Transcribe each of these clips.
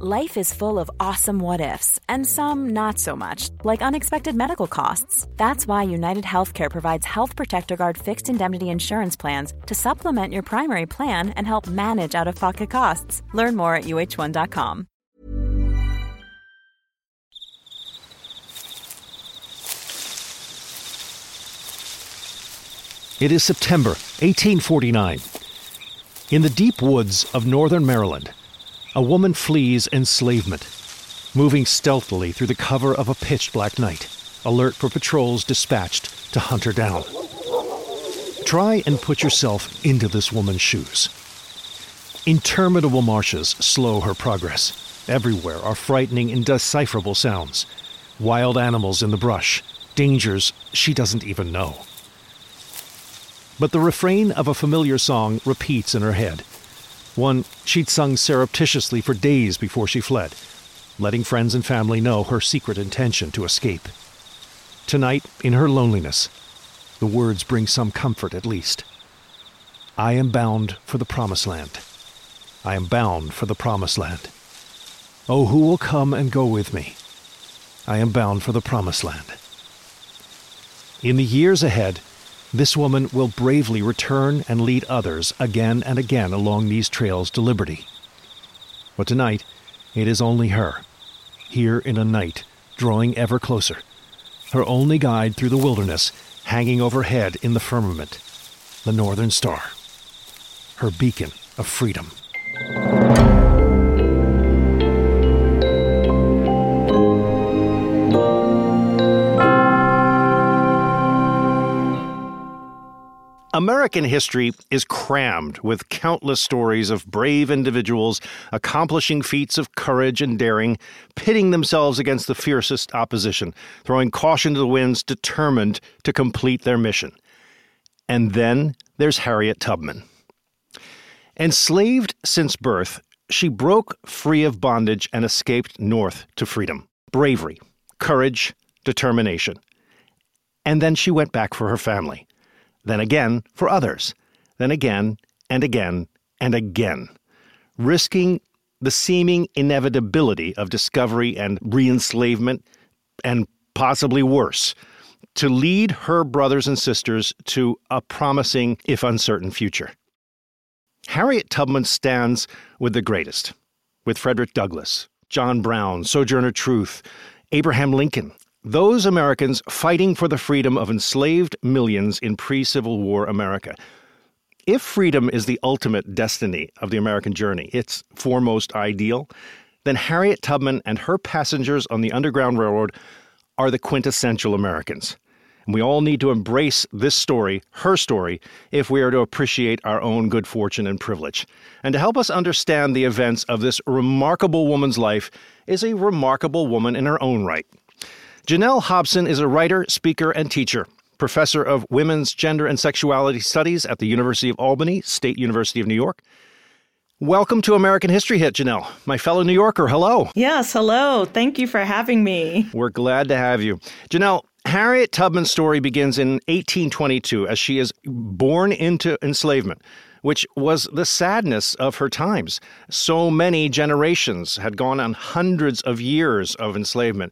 Life is full of awesome what ifs, and some not so much, like unexpected medical costs. That's why United Healthcare provides Health Protector Guard fixed indemnity insurance plans to supplement your primary plan and help manage out of pocket costs. Learn more at uh1.com. It is September 1849. In the deep woods of northern Maryland, a woman flees enslavement, moving stealthily through the cover of a pitch black night, alert for patrols dispatched to hunt her down. Try and put yourself into this woman's shoes. Interminable marshes slow her progress. Everywhere are frightening, indecipherable sounds. Wild animals in the brush, dangers she doesn't even know. But the refrain of a familiar song repeats in her head one she'd sung surreptitiously for days before she fled, letting friends and family know her secret intention to escape. Tonight, in her loneliness, the words bring some comfort at least. I am bound for the Promised Land. I am bound for the Promised Land. Oh, who will come and go with me? I am bound for the Promised Land. In the years ahead, this woman will bravely return and lead others again and again along these trails to liberty. But tonight, it is only her, here in a night, drawing ever closer, her only guide through the wilderness, hanging overhead in the firmament, the Northern Star, her beacon of freedom. American history is crammed with countless stories of brave individuals accomplishing feats of courage and daring, pitting themselves against the fiercest opposition, throwing caution to the winds, determined to complete their mission. And then there's Harriet Tubman. Enslaved since birth, she broke free of bondage and escaped north to freedom. Bravery, courage, determination. And then she went back for her family then again for others, then again and again and again, risking the seeming inevitability of discovery and reenslavement, and possibly worse, to lead her brothers and sisters to a promising, if uncertain, future. Harriet Tubman stands with the greatest, with Frederick Douglass, John Brown, Sojourner Truth, Abraham Lincoln, those Americans fighting for the freedom of enslaved millions in pre Civil War America. If freedom is the ultimate destiny of the American journey, its foremost ideal, then Harriet Tubman and her passengers on the Underground Railroad are the quintessential Americans. And we all need to embrace this story, her story, if we are to appreciate our own good fortune and privilege. And to help us understand the events of this remarkable woman's life is a remarkable woman in her own right. Janell Hobson is a writer, speaker, and teacher, professor of women's gender and sexuality studies at the University of Albany, State University of New York. Welcome to American History Hit, Janell, my fellow New Yorker. Hello. Yes, hello. Thank you for having me. We're glad to have you. Janell, Harriet Tubman's story begins in 1822 as she is born into enslavement which was the sadness of her times. So many generations had gone on hundreds of years of enslavement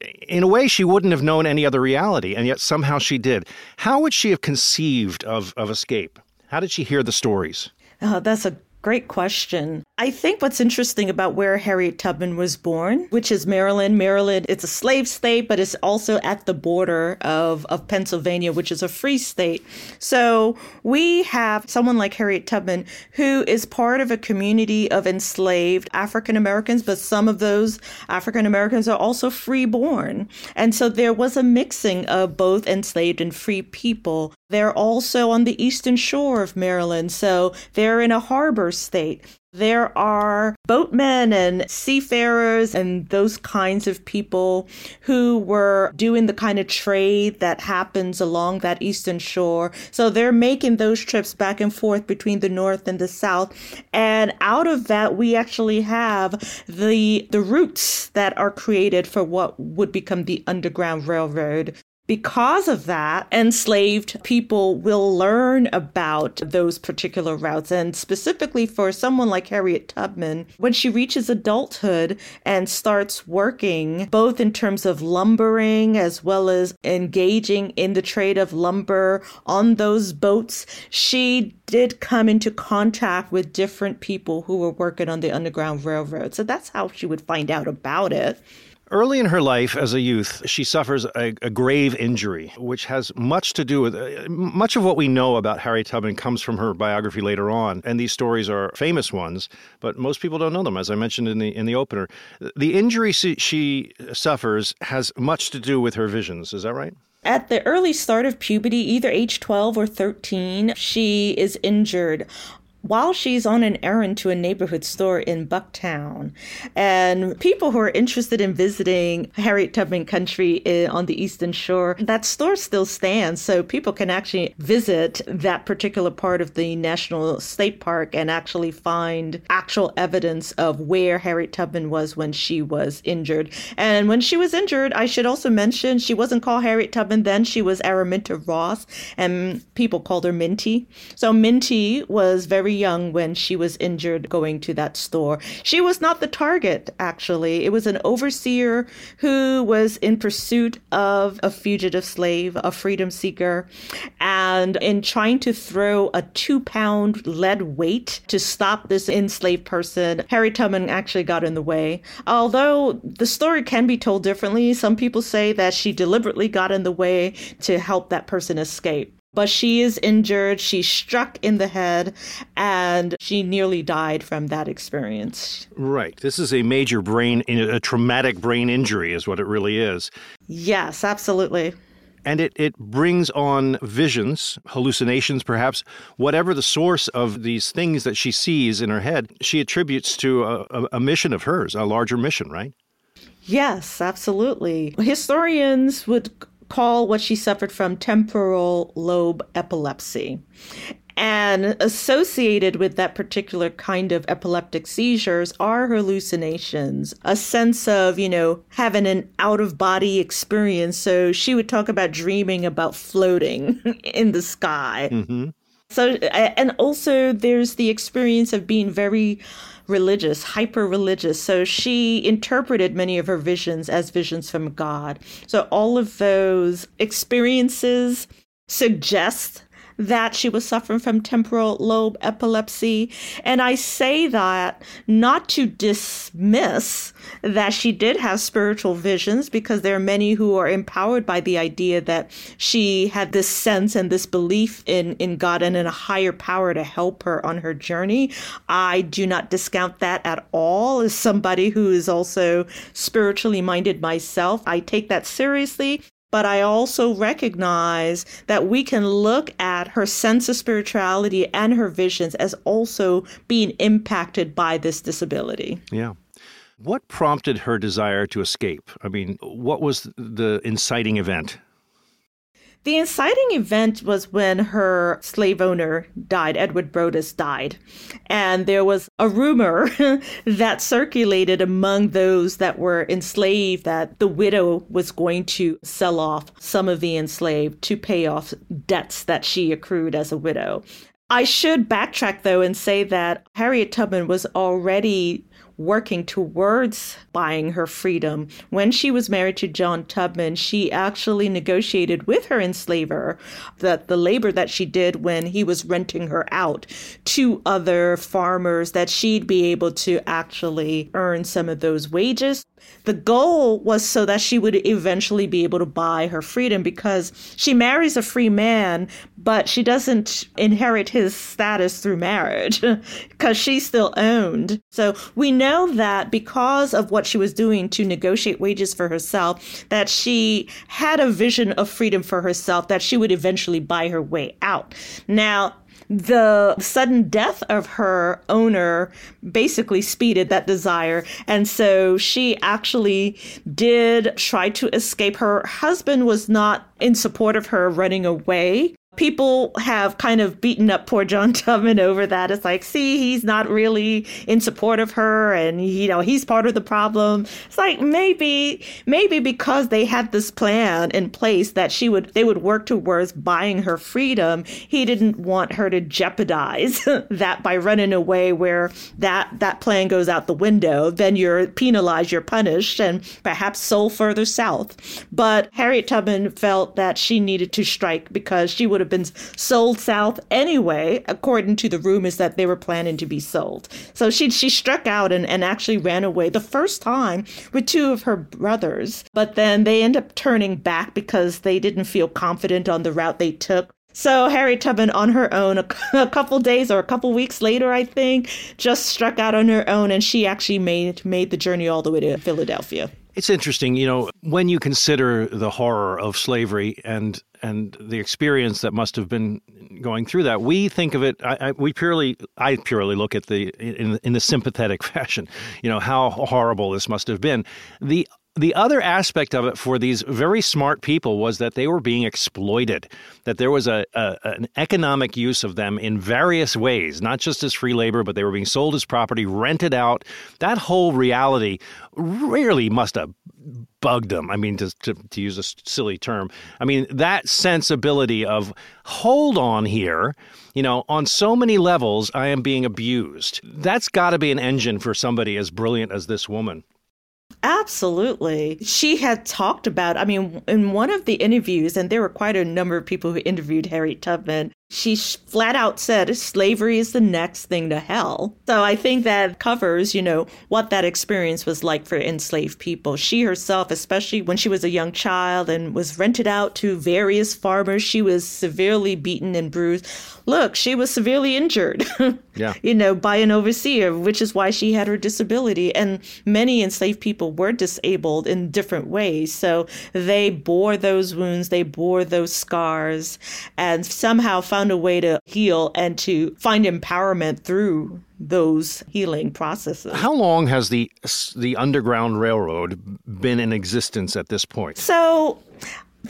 in a way, she wouldn't have known any other reality, and yet somehow she did. How would she have conceived of, of escape? How did she hear the stories? Oh, that's a Great question. I think what's interesting about where Harriet Tubman was born, which is Maryland. Maryland, it's a slave state, but it's also at the border of, of Pennsylvania, which is a free state. So we have someone like Harriet Tubman who is part of a community of enslaved African Americans, but some of those African Americans are also freeborn. And so there was a mixing of both enslaved and free people They're also on the eastern shore of Maryland, so they're in a harbor state. There are boatmen and seafarers and those kinds of people who were doing the kind of trade that happens along that eastern shore. So they're making those trips back and forth between the north and the south. And out of that, we actually have the, the routes that are created for what would become the Underground Railroad because of that, enslaved people will learn about those particular routes. And specifically for someone like Harriet Tubman, when she reaches adulthood and starts working, both in terms of lumbering as well as engaging in the trade of lumber on those boats, she did come into contact with different people who were working on the Underground Railroad. So that's how she would find out about it. Early in her life as a youth, she suffers a, a, grave injury, which has much to do with uh, much of what we know about Harriet Tubman comes from her biography later on, and these stories are famous ones, but most people don't know them. As I mentioned in the in the opener, the injury she, she suffers has much to do with her visions. Is that right? At the early start of puberty, either age 12 or 13, she is injured while she's on an errand to a neighborhood store in Bucktown. And people who are interested in visiting Harriet Tubman Country eh, on the Eastern Shore, that store still stands. So people can actually visit that particular part of the National State Park and actually find actual evidence of where Harriet Tubman was when she was injured. And when she was injured, I should also mention she wasn't called Harriet Tubman then, she was Araminta Ross, and people called her Minty. So Minty was very young when she was injured going to that store. She was not the target, actually. It was an overseer who was in pursuit of a fugitive slave, a freedom seeker, and in trying to throw a two pound lead weight to stop this enslaved person, Harry Tubman actually got in the way. Although the story can be told differently, some people say that she deliberately got in the way to help that person escape but she is injured. She's struck in the head and she nearly died from that experience. Right. This is a major brain, a traumatic brain injury, is what it really is. Yes, absolutely. And it, it brings on visions, hallucinations, perhaps, whatever the source of these things that she sees in her head, she attributes to a, a mission of hers, a larger mission, right? Yes, absolutely. Historians would call what she suffered from temporal lobe epilepsy. And associated with that particular kind of epileptic seizures are hallucinations, a sense of, you know, having an out of body experience. So she would talk about dreaming about floating in the sky. Mm-hmm. So, and also there's the experience of being very religious, hyper religious. So she interpreted many of her visions as visions from God. So all of those experiences suggest that she was suffering from temporal lobe epilepsy. And I say that not to dismiss that she did have spiritual visions, because there are many who are empowered by the idea that she had this sense and this belief in, in God and in a higher power to help her on her journey. I do not discount that at all. As somebody who is also spiritually minded myself, I take that seriously. But I also recognize that we can look at her sense of spirituality and her visions as also being impacted by this disability. Yeah. What prompted her desire to escape? I mean, what was the inciting event? The inciting event was when her slave owner died, Edward Brodess died. And there was a rumor that circulated among those that were enslaved that the widow was going to sell off some of the enslaved to pay off debts that she accrued as a widow. I should backtrack though and say that Harriet Tubman was already working towards buying her freedom. When she was married to John Tubman, she actually negotiated with her enslaver that the labor that she did when he was renting her out to other farmers that she'd be able to actually earn some of those wages The goal was so that she would eventually be able to buy her freedom because she marries a free man, but she doesn't inherit his status through marriage because she's still owned. So we know that because of what she was doing to negotiate wages for herself, that she had a vision of freedom for herself that she would eventually buy her way out. Now, the sudden death of her owner basically speeded that desire. And so she actually did try to escape. Her husband was not in support of her running away people have kind of beaten up poor John Tubman over that. It's like, see, he's not really in support of her and, you know, he's part of the problem. It's like maybe, maybe because they had this plan in place that she would, they would work towards buying her freedom, he didn't want her to jeopardize that by running away where that, that plan goes out the window. Then you're penalized, you're punished, and perhaps sold further south. But Harriet Tubman felt that she needed to strike because she would have have been sold south anyway, according to the rumors that they were planning to be sold. So she she struck out and, and actually ran away the first time with two of her brothers. But then they end up turning back because they didn't feel confident on the route they took. So Harriet Tubman on her own, a, a, couple days or a couple weeks later, I think, just struck out on her own, and she actually made made the journey all the way to Philadelphia. It's interesting, you know, when you consider the horror of slavery and and the experience that must have been going through that. We think of it. I, I, we purely, I purely look at the in in the sympathetic fashion. You know how horrible this must have been. The the other aspect of it for these very smart people was that they were being exploited, that there was a, a, an economic use of them in various ways, not just as free labor, but they were being sold as property, rented out. That whole reality really must have bugged them. I mean, to, to, to use a silly term, I mean, that sensibility of hold on here, you know, on so many levels, I am being abused. That's got to be an engine for somebody as brilliant as this woman. Absolutely. She had talked about, I mean, in one of the interviews, and there were quite a number of people who interviewed Harriet Tubman, she flat out said slavery is the next thing to hell. So I think that covers, you know, what that experience was like for enslaved people. She herself, especially when she was a young child and was rented out to various farmers, she was severely beaten and bruised. Look, she was severely injured, yeah. you know, by an overseer, which is why she had her disability. And many enslaved people were disabled in different ways. So they bore those wounds, they bore those scars, and somehow found a way to heal and to find empowerment through those healing processes. How long has the the Underground Railroad been in existence at this point? So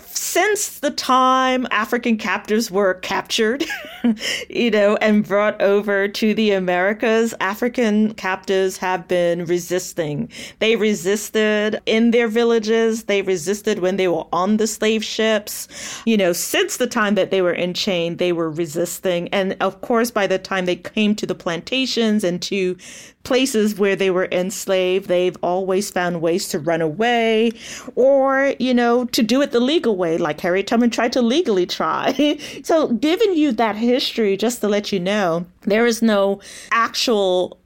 since the time African captives were captured, you know, and brought over to the Americas, African captives have been resisting. They resisted in their villages, they resisted when they were on the slave ships. You know, since the time that they were in chain, they were resisting. And of course, by the time they came to the plantations and to places where they were enslaved, they've always found ways to run away or, you know, to do it the legal way, like Harriet Tubman tried to legally try. so, giving you that history, just to let you know, there is no actual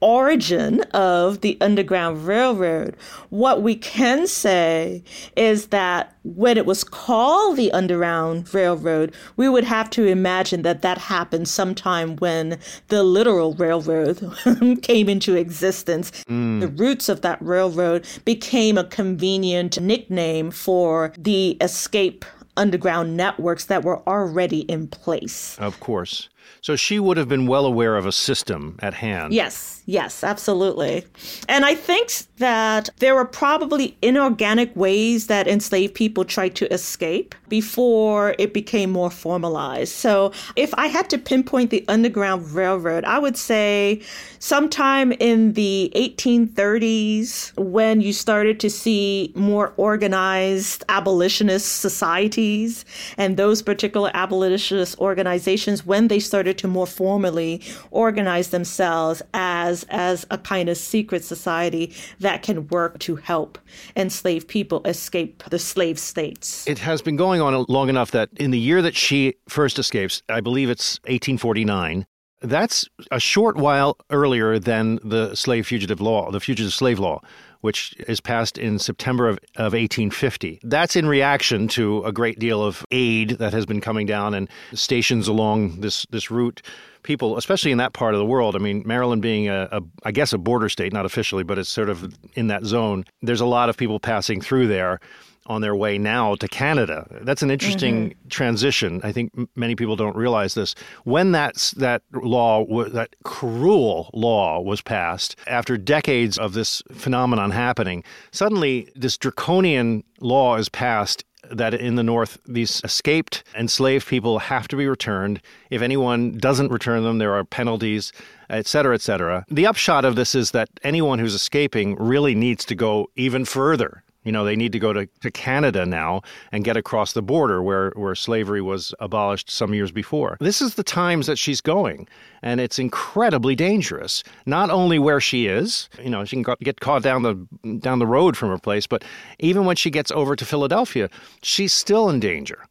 origin of the Underground Railroad. What we can say is that when it was called the Underground Railroad, we would have to imagine that that happened sometime when the literal railroad came into existence. Mm. The roots of that railroad became a convenient nickname for the escape underground networks that were already in place. Of course. So she would have been well aware of a system at hand. Yes, yes, absolutely. And I think that there were probably inorganic ways that enslaved people tried to escape before it became more formalized. So if I had to pinpoint the Underground Railroad, I would say sometime in the 1830s when you started to see more organized abolitionist societies and those particular abolitionist organizations when they started to more formally organize themselves as as a kind of secret society that can work to help enslaved people escape the slave states. It has been going on long enough that in the year that she first escapes, I believe it's 1849, That's a short while earlier than the slave fugitive law, the fugitive slave law, which is passed in September of, of 1850. That's in reaction to a great deal of aid that has been coming down and stations along this, this route. People, especially in that part of the world, I mean, Maryland being a, a, I guess, a border state, not officially, but it's sort of in that zone. There's a lot of people passing through there on their way now to Canada. That's an interesting mm-hmm. transition. I think many people don't realize this. When that that law, that cruel law, was passed after decades of this phenomenon happening, suddenly this draconian law is passed that in the North, these escaped enslaved people have to be returned. If anyone doesn't return them, there are penalties, et cetera, et cetera. The upshot of this is that anyone who's escaping really needs to go even further you know, they need to go to, to Canada now and get across the border where, where slavery was abolished some years before. This is the times that she's going, and it's incredibly dangerous. Not only where she is, you know, she can get caught down the down the road from her place, but even when she gets over to Philadelphia, she's still in danger,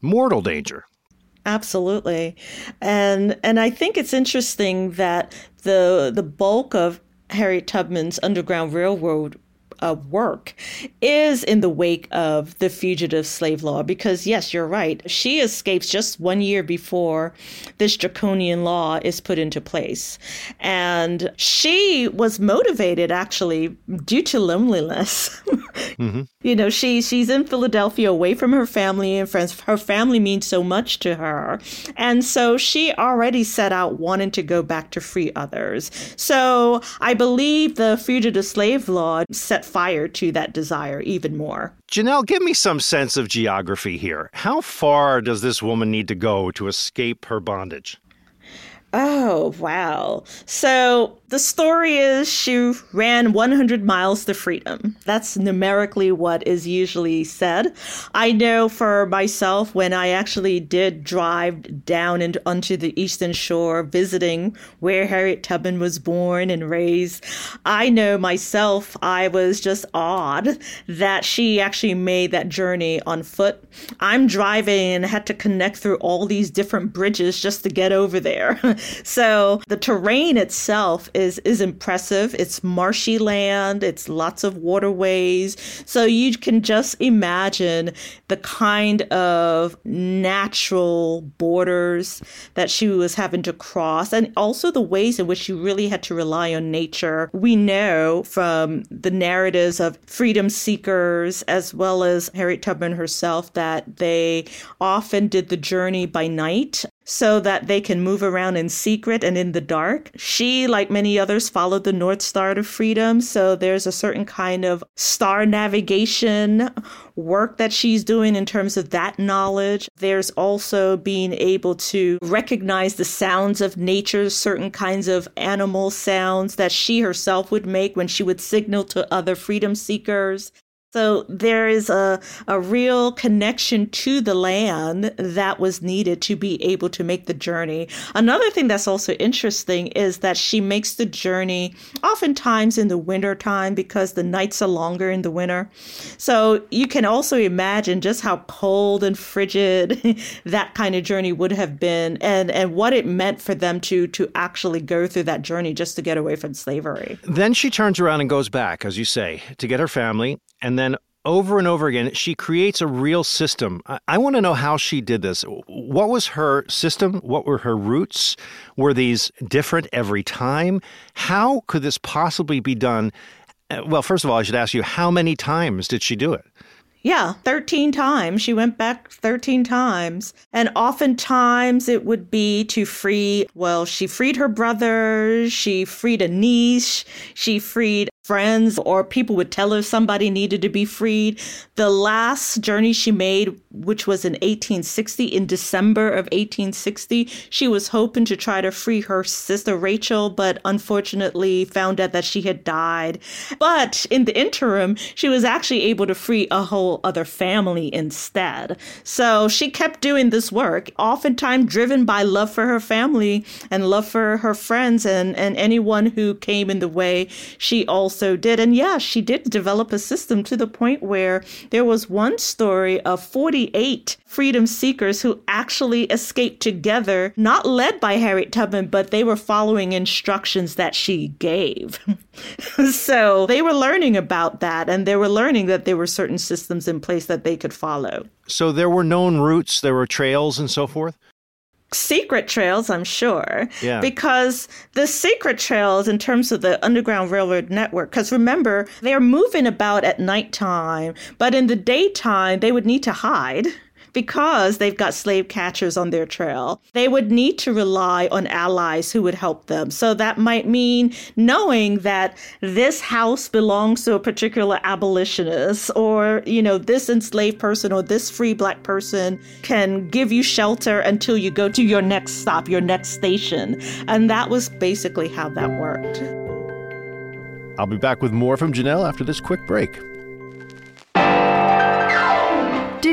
mortal danger. Absolutely. And and I think it's interesting that the the bulk of Harriet Tubman's Underground Railroad of work is in the wake of the fugitive slave law. Because yes you're right. She escapes just one year before this draconian law is put into place. And she was motivated actually due to loneliness. Mm-hmm. you know she she's in philadelphia away from her family and friends. Her family means so much to her. And so she already set out wanting to go back to free others. So i believe the fugitive slave law set fire to that desire even more. Janell, give me some sense of geography here. How far does this woman need to go to escape her bondage? Oh, wow. So the story is she ran 100 miles to freedom. That's numerically what is usually said. I know for myself, when I actually did drive down into, onto the Eastern Shore, visiting where Harriet Tubman was born and raised, I know myself, I was just awed that she actually made that journey on foot. I'm driving and had to connect through all these different bridges just to get over there. so the terrain itself is is impressive. It's marshy land, it's lots of waterways. So you can just imagine the kind of natural borders that she was having to cross and also the ways in which she really had to rely on nature. We know from the narratives of freedom seekers as well as Harriet Tubman herself that they often did the journey by night so that they can move around in secret and in the dark. She, like many others, followed the North Star to freedom. So there's a certain kind of star navigation work that she's doing in terms of that knowledge. There's also being able to recognize the sounds of nature, certain kinds of animal sounds that she herself would make when she would signal to other freedom seekers. So there is a, a real connection to the land that was needed to be able to make the journey. Another thing that's also interesting is that she makes the journey oftentimes in the winter time because the nights are longer in the winter. So you can also imagine just how cold and frigid that kind of journey would have been and, and what it meant for them to to actually go through that journey just to get away from slavery. Then she turns around and goes back, as you say, to get her family and then over and over again, she creates a real system. I, I want to know how she did this. What was her system? What were her routes? Were these different every time? How could this possibly be done? Uh, well, first of all, I should ask you, how many times did she do it? Yeah, 13 times. She went back 13 times. And oftentimes it would be to free, well, she freed her brother, she freed a niece, she freed friends or people would tell her somebody needed to be freed. The last journey she made, which was in 1860, in December of 1860, she was hoping to try to free her sister Rachel, but unfortunately found out that she had died. But in the interim, she was actually able to free a whole other family instead. So she kept doing this work, oftentimes driven by love for her family and love for her friends and, and anyone who came in the way. She also also did. And yeah, she did develop a system to the point where there was one story of 48 freedom seekers who actually escaped together, not led by Harriet Tubman, but they were following instructions that she gave. so they were learning about that and they were learning that there were certain systems in place that they could follow. So there were known routes, there were trails and so forth? Secret trails, I'm sure. Yeah. Because the secret trails, in terms of the Underground Railroad network, because remember, they're moving about at nighttime, but in the daytime, they would need to hide because they've got slave catchers on their trail. They would need to rely on allies who would help them. So that might mean knowing that this house belongs to a particular abolitionist or, you know, this enslaved person or this free black person can give you shelter until you go to your next stop, your next station. And that was basically how that worked. I'll be back with more from Janell after this quick break.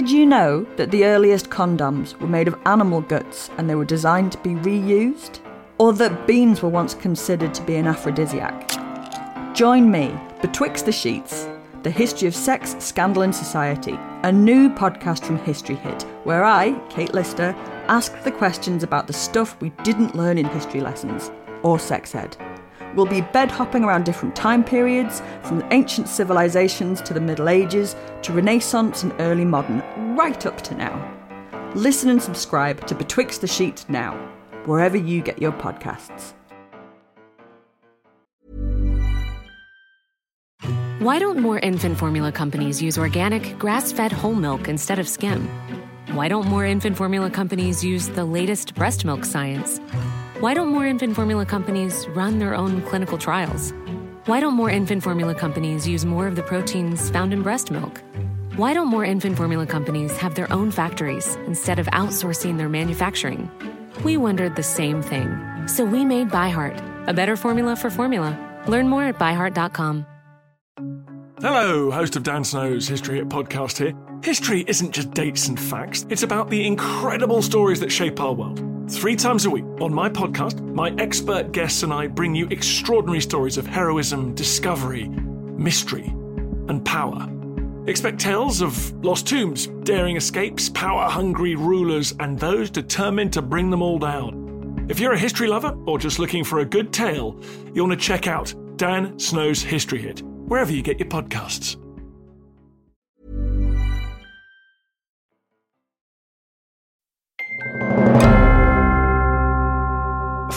Did you know that the earliest condoms were made of animal guts and they were designed to be reused? Or that beans were once considered to be an aphrodisiac? Join me, Betwixt the Sheets, the history of sex, scandal, and society, a new podcast from History Hit, where I, Kate Lister, ask the questions about the stuff we didn't learn in history lessons or sex ed. We'll be bed hopping around different time periods, from ancient civilizations to the Middle Ages to Renaissance and early modern, right up to now. Listen and subscribe to Betwixt the Sheet now, wherever you get your podcasts. Why don't more infant formula companies use organic, grass fed whole milk instead of skim? Why don't more infant formula companies use the latest breast milk science? Why don't more infant formula companies run their own clinical trials? Why don't more infant formula companies use more of the proteins found in breast milk? Why don't more infant formula companies have their own factories instead of outsourcing their manufacturing? We wondered the same thing. So we made ByHeart, a better formula for formula. Learn more at byheart.com. Hello, host of Dan Snow's History Hit podcast here. History isn't just dates and facts, it's about the incredible stories that shape our world. Three times a week on my podcast, my expert guests and I bring you extraordinary stories of heroism, discovery, mystery, and power. Expect tales of lost tombs, daring escapes, power hungry rulers, and those determined to bring them all down. If you're a history lover or just looking for a good tale, you'll want to check out Dan Snow's History Hit, wherever you get your podcasts.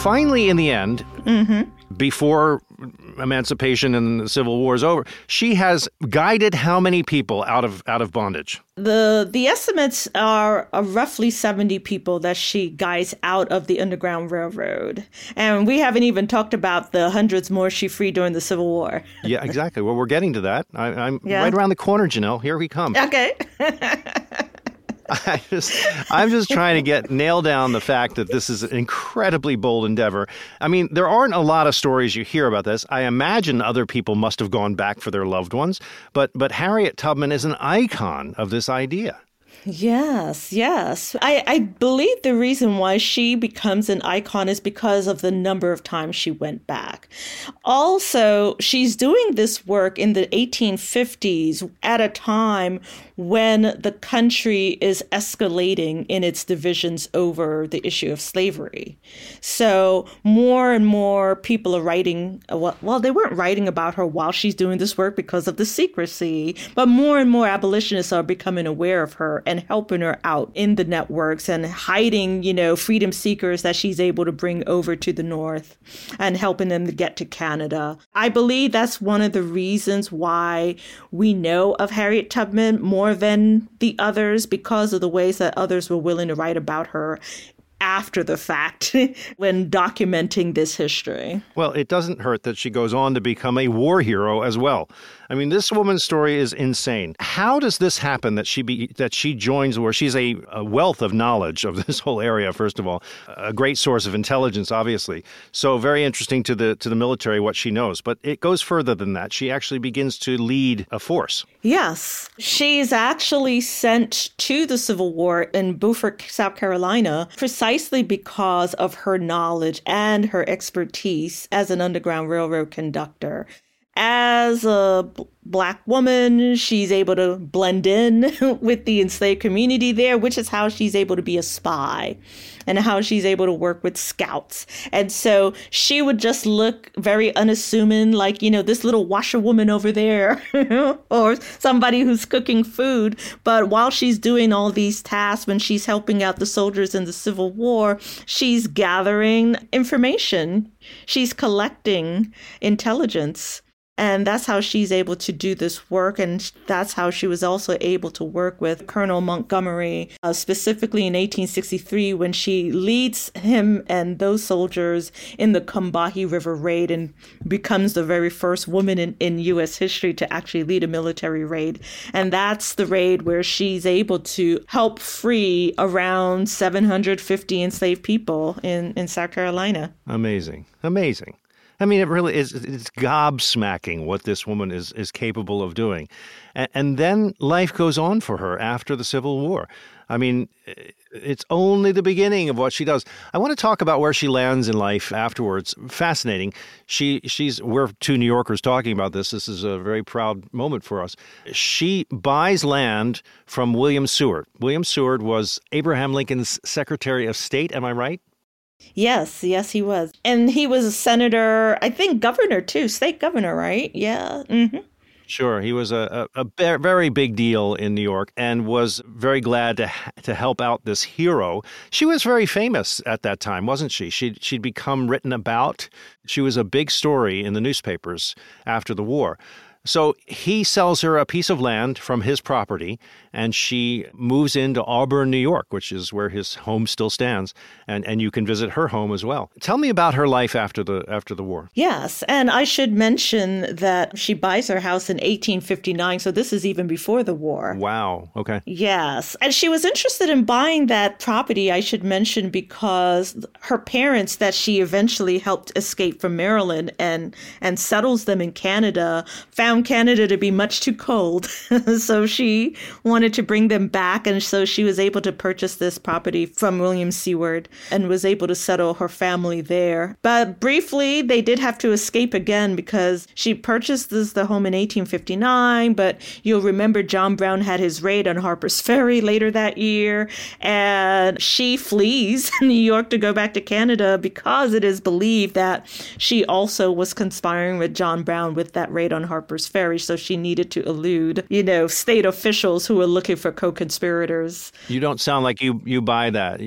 Finally, in the end, mm-hmm. before emancipation and the Civil War is over, she has guided how many people out of out of bondage? The the estimates are roughly seventy people that she guides out of the Underground Railroad, and we haven't even talked about the hundreds more she freed during the Civil War. yeah, exactly. Well, we're getting to that. I, am yeah. right around the corner, Janell. Here we come. Okay. I just, I'm just trying to get nail down the fact that this is an incredibly bold endeavor. I mean, there aren't a lot of stories you hear about this. I imagine other people must have gone back for their loved ones, but but Harriet Tubman is an icon of this idea. Yes, yes. I, I believe the reason why she becomes an icon is because of the number of times she went back. Also, she's doing this work in the 1850s at a time when the country is escalating in its divisions over the issue of slavery. So more and more people are writing, well, they weren't writing about her while she's doing this work because of the secrecy, but more and more abolitionists are becoming aware of her and helping her out in the networks and hiding, you know, freedom seekers that she's able to bring over to the North and helping them to get to Canada. I believe that's one of the reasons why we know of Harriet Tubman more than the others because of the ways that others were willing to write about her after the fact when documenting this history. Well, it doesn't hurt that she goes on to become a war hero as well. I mean, this woman's story is insane. How does this happen that she be that she joins where she's a, a wealth of knowledge of this whole area? First of all, a great source of intelligence, obviously. So very interesting to the to the military what she knows. But it goes further than that. She actually begins to lead a force. Yes, she's actually sent to the Civil War in Beaufort, South Carolina, precisely because of her knowledge and her expertise as an Underground Railroad conductor. As a b- black woman, she's able to blend in with the enslaved community there, which is how she's able to be a spy and how she's able to work with scouts. And so she would just look very unassuming, like, you know, this little washerwoman over there or somebody who's cooking food. But while she's doing all these tasks, when she's helping out the soldiers in the Civil War, she's gathering information, she's collecting intelligence. And that's how she's able to do this work. And that's how she was also able to work with Colonel Montgomery, uh, specifically in 1863, when she leads him and those soldiers in the Combahee River raid and becomes the very first woman in, in U.S. history to actually lead a military raid. And that's the raid where she's able to help free around 750 enslaved people in, in South Carolina. Amazing. Amazing. I mean, it really is. It's gobsmacking what this woman is is capable of doing, and, and then life goes on for her after the Civil War. I mean, eh, it's only the beginning of what she does. I want to talk about where she lands in life afterwards. Fascinating. She she's we're two New Yorkers talking about this. This is a very proud moment for us. She buys land from William Seward. William Seward was Abraham Lincoln's Secretary of State. Am I right? Yes, yes, he was. And he was a senator, I think governor too, state governor, right? Yeah. Mm-hmm. Sure, he was a, a, a, very big deal in New York and was very glad to to help out this hero. She was very famous at that time, wasn't she? She'd, she'd become written about. She was a big story in the newspapers after the war. So he sells her a piece of land from his property, and she moves into Auburn, New York, which is where his home still stands, and, and you can visit her home as well. Tell me about her life after the after the war. Yes, and I should mention that she buys her house in 1859, so this is even before the war. Wow. Okay. Yes, and she was interested in buying that property. I should mention because her parents, that she eventually helped escape from Maryland and and settles them in Canada, found found Canada to be much too cold. so she wanted to bring them back. And so she was able to purchase this property from William Seward and was able to settle her family there. But briefly, they did have to escape again because she purchased this, the home in 1859. But you'll remember John Brown had his raid on Harper's Ferry later that year. And she flees New York to go back to Canada because it is believed that she also was conspiring with John Brown with that raid on Harper's Ferry, so she needed to elude, you know, state officials who were looking for co-conspirators. You don't sound like you you buy that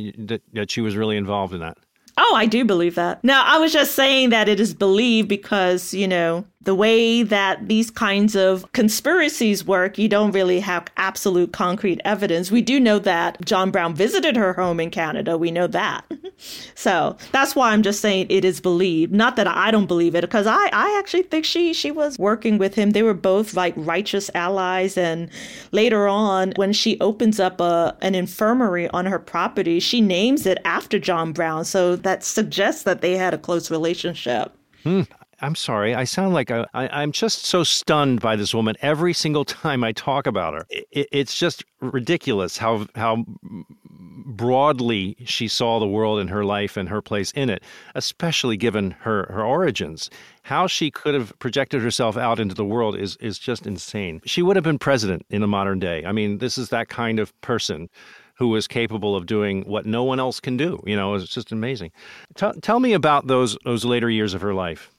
that, she was really involved in that. Oh, I do believe that. Now, I was just saying that it is believed because, you know, the way that these kinds of conspiracies work, you don't really have absolute concrete evidence. We do know that John Brown visited her home in Canada. We know that. so that's why I'm just saying it is believed. Not that I don't believe it, because I, I actually think she she was working with him. They were both like righteous allies. And later on, when she opens up a an infirmary on her property, she names it after John Brown. So that suggests that they had a close relationship. Hmm. I'm sorry. I sound like I, am just so stunned by this woman every single time I talk about her. It, it's just ridiculous how how broadly she saw the world and her life and her place in it, especially given her her origins. How she could have projected herself out into the world is is just insane. She would have been president in the modern day. I mean, this is that kind of person who is capable of doing what no one else can do. You know, it's just amazing. T- tell me about those those later years of her life.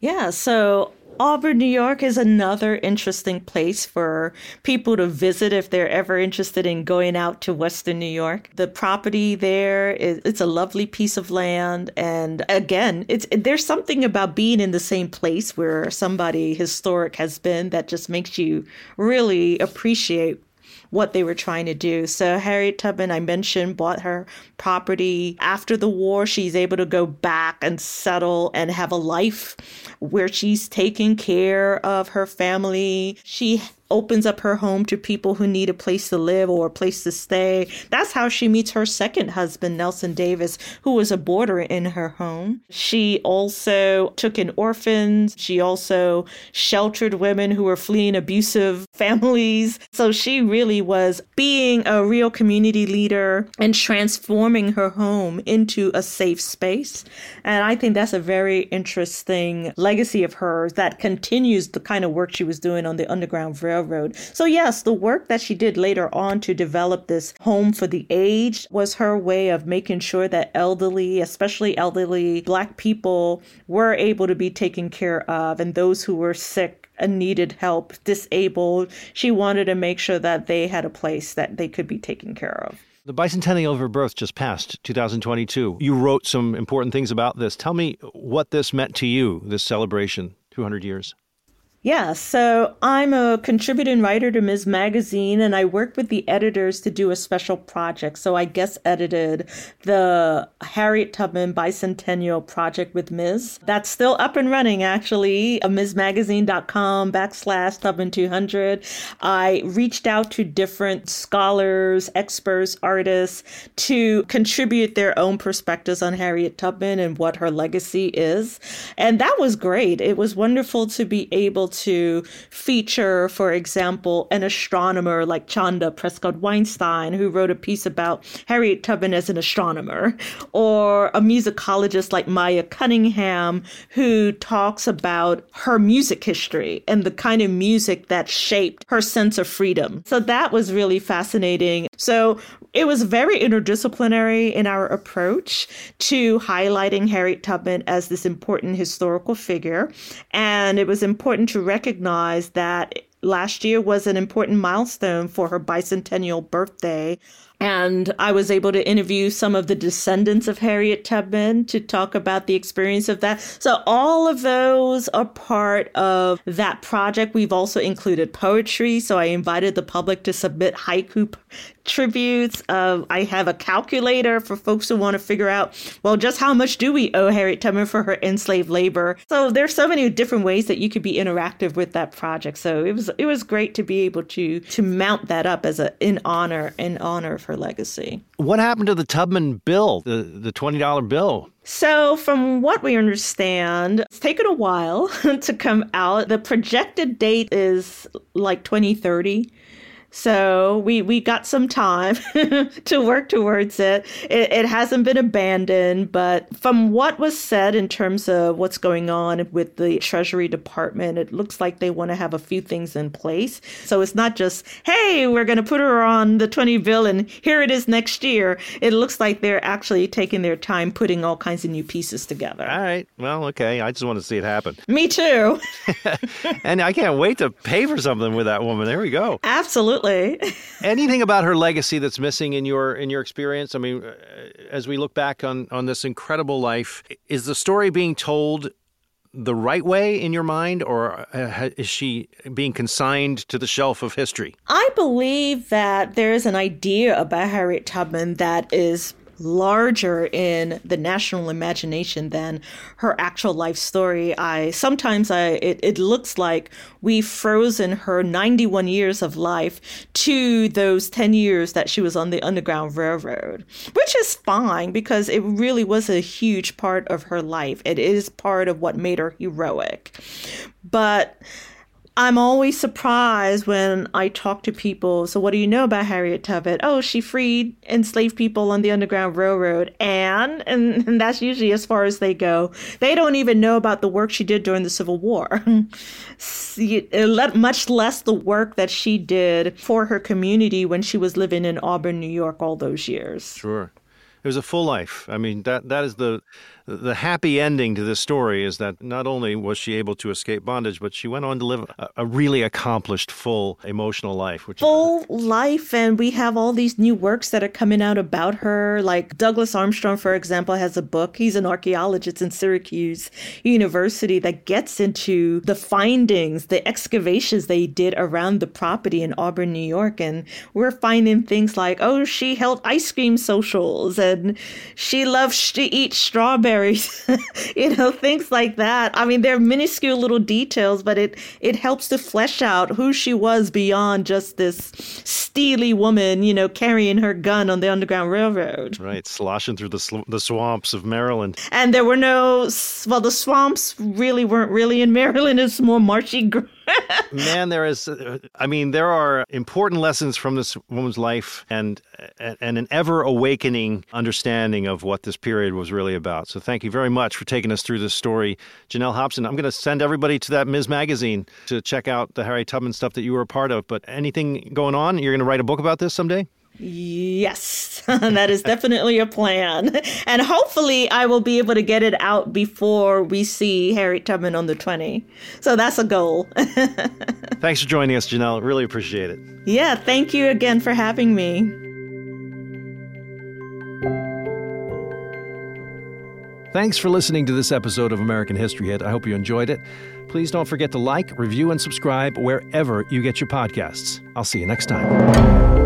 Yeah, so Auburn, New York is another interesting place for people to visit if they're ever interested in going out to Western New York. The property there is it's a lovely piece of land and again, it's there's something about being in the same place where somebody historic has been that just makes you really appreciate what they were trying to do. So Harriet Tubman, I mentioned, bought her property after the war. She's able to go back and settle and have a life where she's taking care of her family. She opens up her home to people who need a place to live or a place to stay. That's how she meets her second husband, Nelson Davis, who was a boarder in her home. She also took in orphans. She also sheltered women who were fleeing abusive families. So she really was being a real community leader and transforming her home into a safe space. And I think that's a very interesting legacy of hers that continues the kind of work she was doing on the Underground Railroad. So, yes, the work that she did later on to develop this home for the aged was her way of making sure that elderly, especially elderly Black people, were able to be taken care of and those who were sick and needed help, disabled. She wanted to make sure that they had a place that they could be taken care of. The bicentennial of her birth just passed, 2022. You wrote some important things about this. Tell me what this meant to you, this celebration, 200 years. Yeah, so I'm a contributing writer to Ms. Magazine, and I worked with the editors to do a special project. So I guest edited the Harriet Tubman Bicentennial Project with Ms. That's still up and running, actually. Uh, MsMagazine.com backslash Tubman 200. I reached out to different scholars, experts, artists to contribute their own perspectives on Harriet Tubman and what her legacy is. And that was great. It was wonderful to be able to feature, for example, an astronomer like Chanda Prescod-Weinstein, who wrote a piece about Harriet Tubman as an astronomer, or a musicologist like Maya Cunningham, who talks about her music history and the kind of music that shaped her sense of freedom. So that was really fascinating. So it was very interdisciplinary in our approach to highlighting Harriet Tubman as this important historical figure. And it was important to recognize that last year was an important milestone for her bicentennial birthday. And I was able to interview some of the descendants of Harriet Tubman to talk about the experience of that. So, all of those are part of that project. We've also included poetry. So, I invited the public to submit haiku tributes. Uh, I have a calculator for folks who want to figure out, well, just how much do we owe Harriet Tubman for her enslaved labor? So there's so many different ways that you could be interactive with that project. So it was it was great to be able to to mount that up as a in honor in honor of her legacy. What happened to the Tubman bill, the the twenty dollar bill? So, from what we understand, it's taken a while to come out. The projected date is like 2030. So we, we got some time to work towards it. it. It hasn't been abandoned, but from what was said in terms of what's going on with the Treasury Department, it looks like they want to have a few things in place. So it's not just, hey, we're going to put her on the 20 bill and here it is next year. It looks like they're actually taking their time putting all kinds of new pieces together. All right. Well, okay. I just want to see it happen. Me too. and I can't wait to pay for something with that woman. There we go. Absolutely. Anything about her legacy that's missing in your in your experience? I mean, as we look back on on this incredible life, is the story being told the right way in your mind, or uh, is she being consigned to the shelf of history? I believe that there is an idea about Harriet Tubman that is larger in the national imagination than her actual life story. I sometimes I it, it looks like we've frozen her 91 years of life to those 10 years that she was on the Underground Railroad, which is fine because it really was a huge part of her life. It is part of what made her heroic. But I'm always surprised when I talk to people. So, what do you know about Harriet Tubman? Oh, she freed enslaved people on the Underground Railroad. And, and, and that's usually as far as they go. They don't even know about the work she did during the Civil War, uh, much less the work that she did for her community when she was living in Auburn, New York, all those years. Sure. It was a full life. I mean, that that is the the happy ending to this story is that not only was she able to escape bondage, but she went on to live a, a really accomplished, full emotional life. Which full is, life, and we have all these new works that are coming out about her. Like Douglas Armstrong, for example, has a book. He's an archaeologist in Syracuse University that gets into the findings, the excavations they did around the property in Auburn, New York, and we're finding things like, oh, she held ice cream socials, and she loved to eat strawberries You know, things like that. I mean, they're minuscule little details, but it it helps to flesh out who she was beyond just this steely woman, you know, carrying her gun on the Underground Railroad. Right, sloshing through the sl- the swamps of Maryland. And there were no well, the swamps really weren't really in Maryland. It's more marshy. Man, there is. Uh, I mean, there are important lessons from this woman's life, and and an ever awakening understanding of what this period was really about. So, thank you very much for taking us through this story, Janell Hobson. I'm going to send everybody to that Ms. Magazine to check out the Harry Tubman stuff that you were a part of. But anything going on? You're going to write a book about this someday? Yes, that is definitely a plan. And hopefully, I will be able to get it out before we see Harriet Tubman on the 20. So that's a goal. Thanks for joining us, Janell. Really appreciate it. Yeah, thank you again for having me. Thanks for listening to this episode of American History Hit. I hope you enjoyed it. Please don't forget to like, review, and subscribe wherever you get your podcasts. I'll see you next time.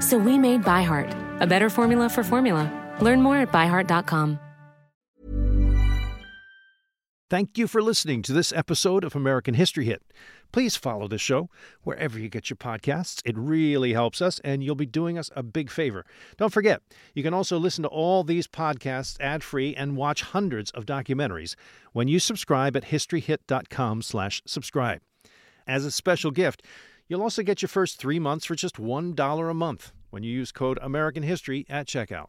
So we made ByHeart, a better formula for formula. Learn more at byheart.com. Thank you for listening to this episode of American History Hit. Please follow the show wherever you get your podcasts. It really helps us, and you'll be doing us a big favor. Don't forget, you can also listen to all these podcasts ad-free and watch hundreds of documentaries when you subscribe at historyhit.com/subscribe. As a special gift, You'll also get your first three months for just $1 a month when you use code American History at checkout.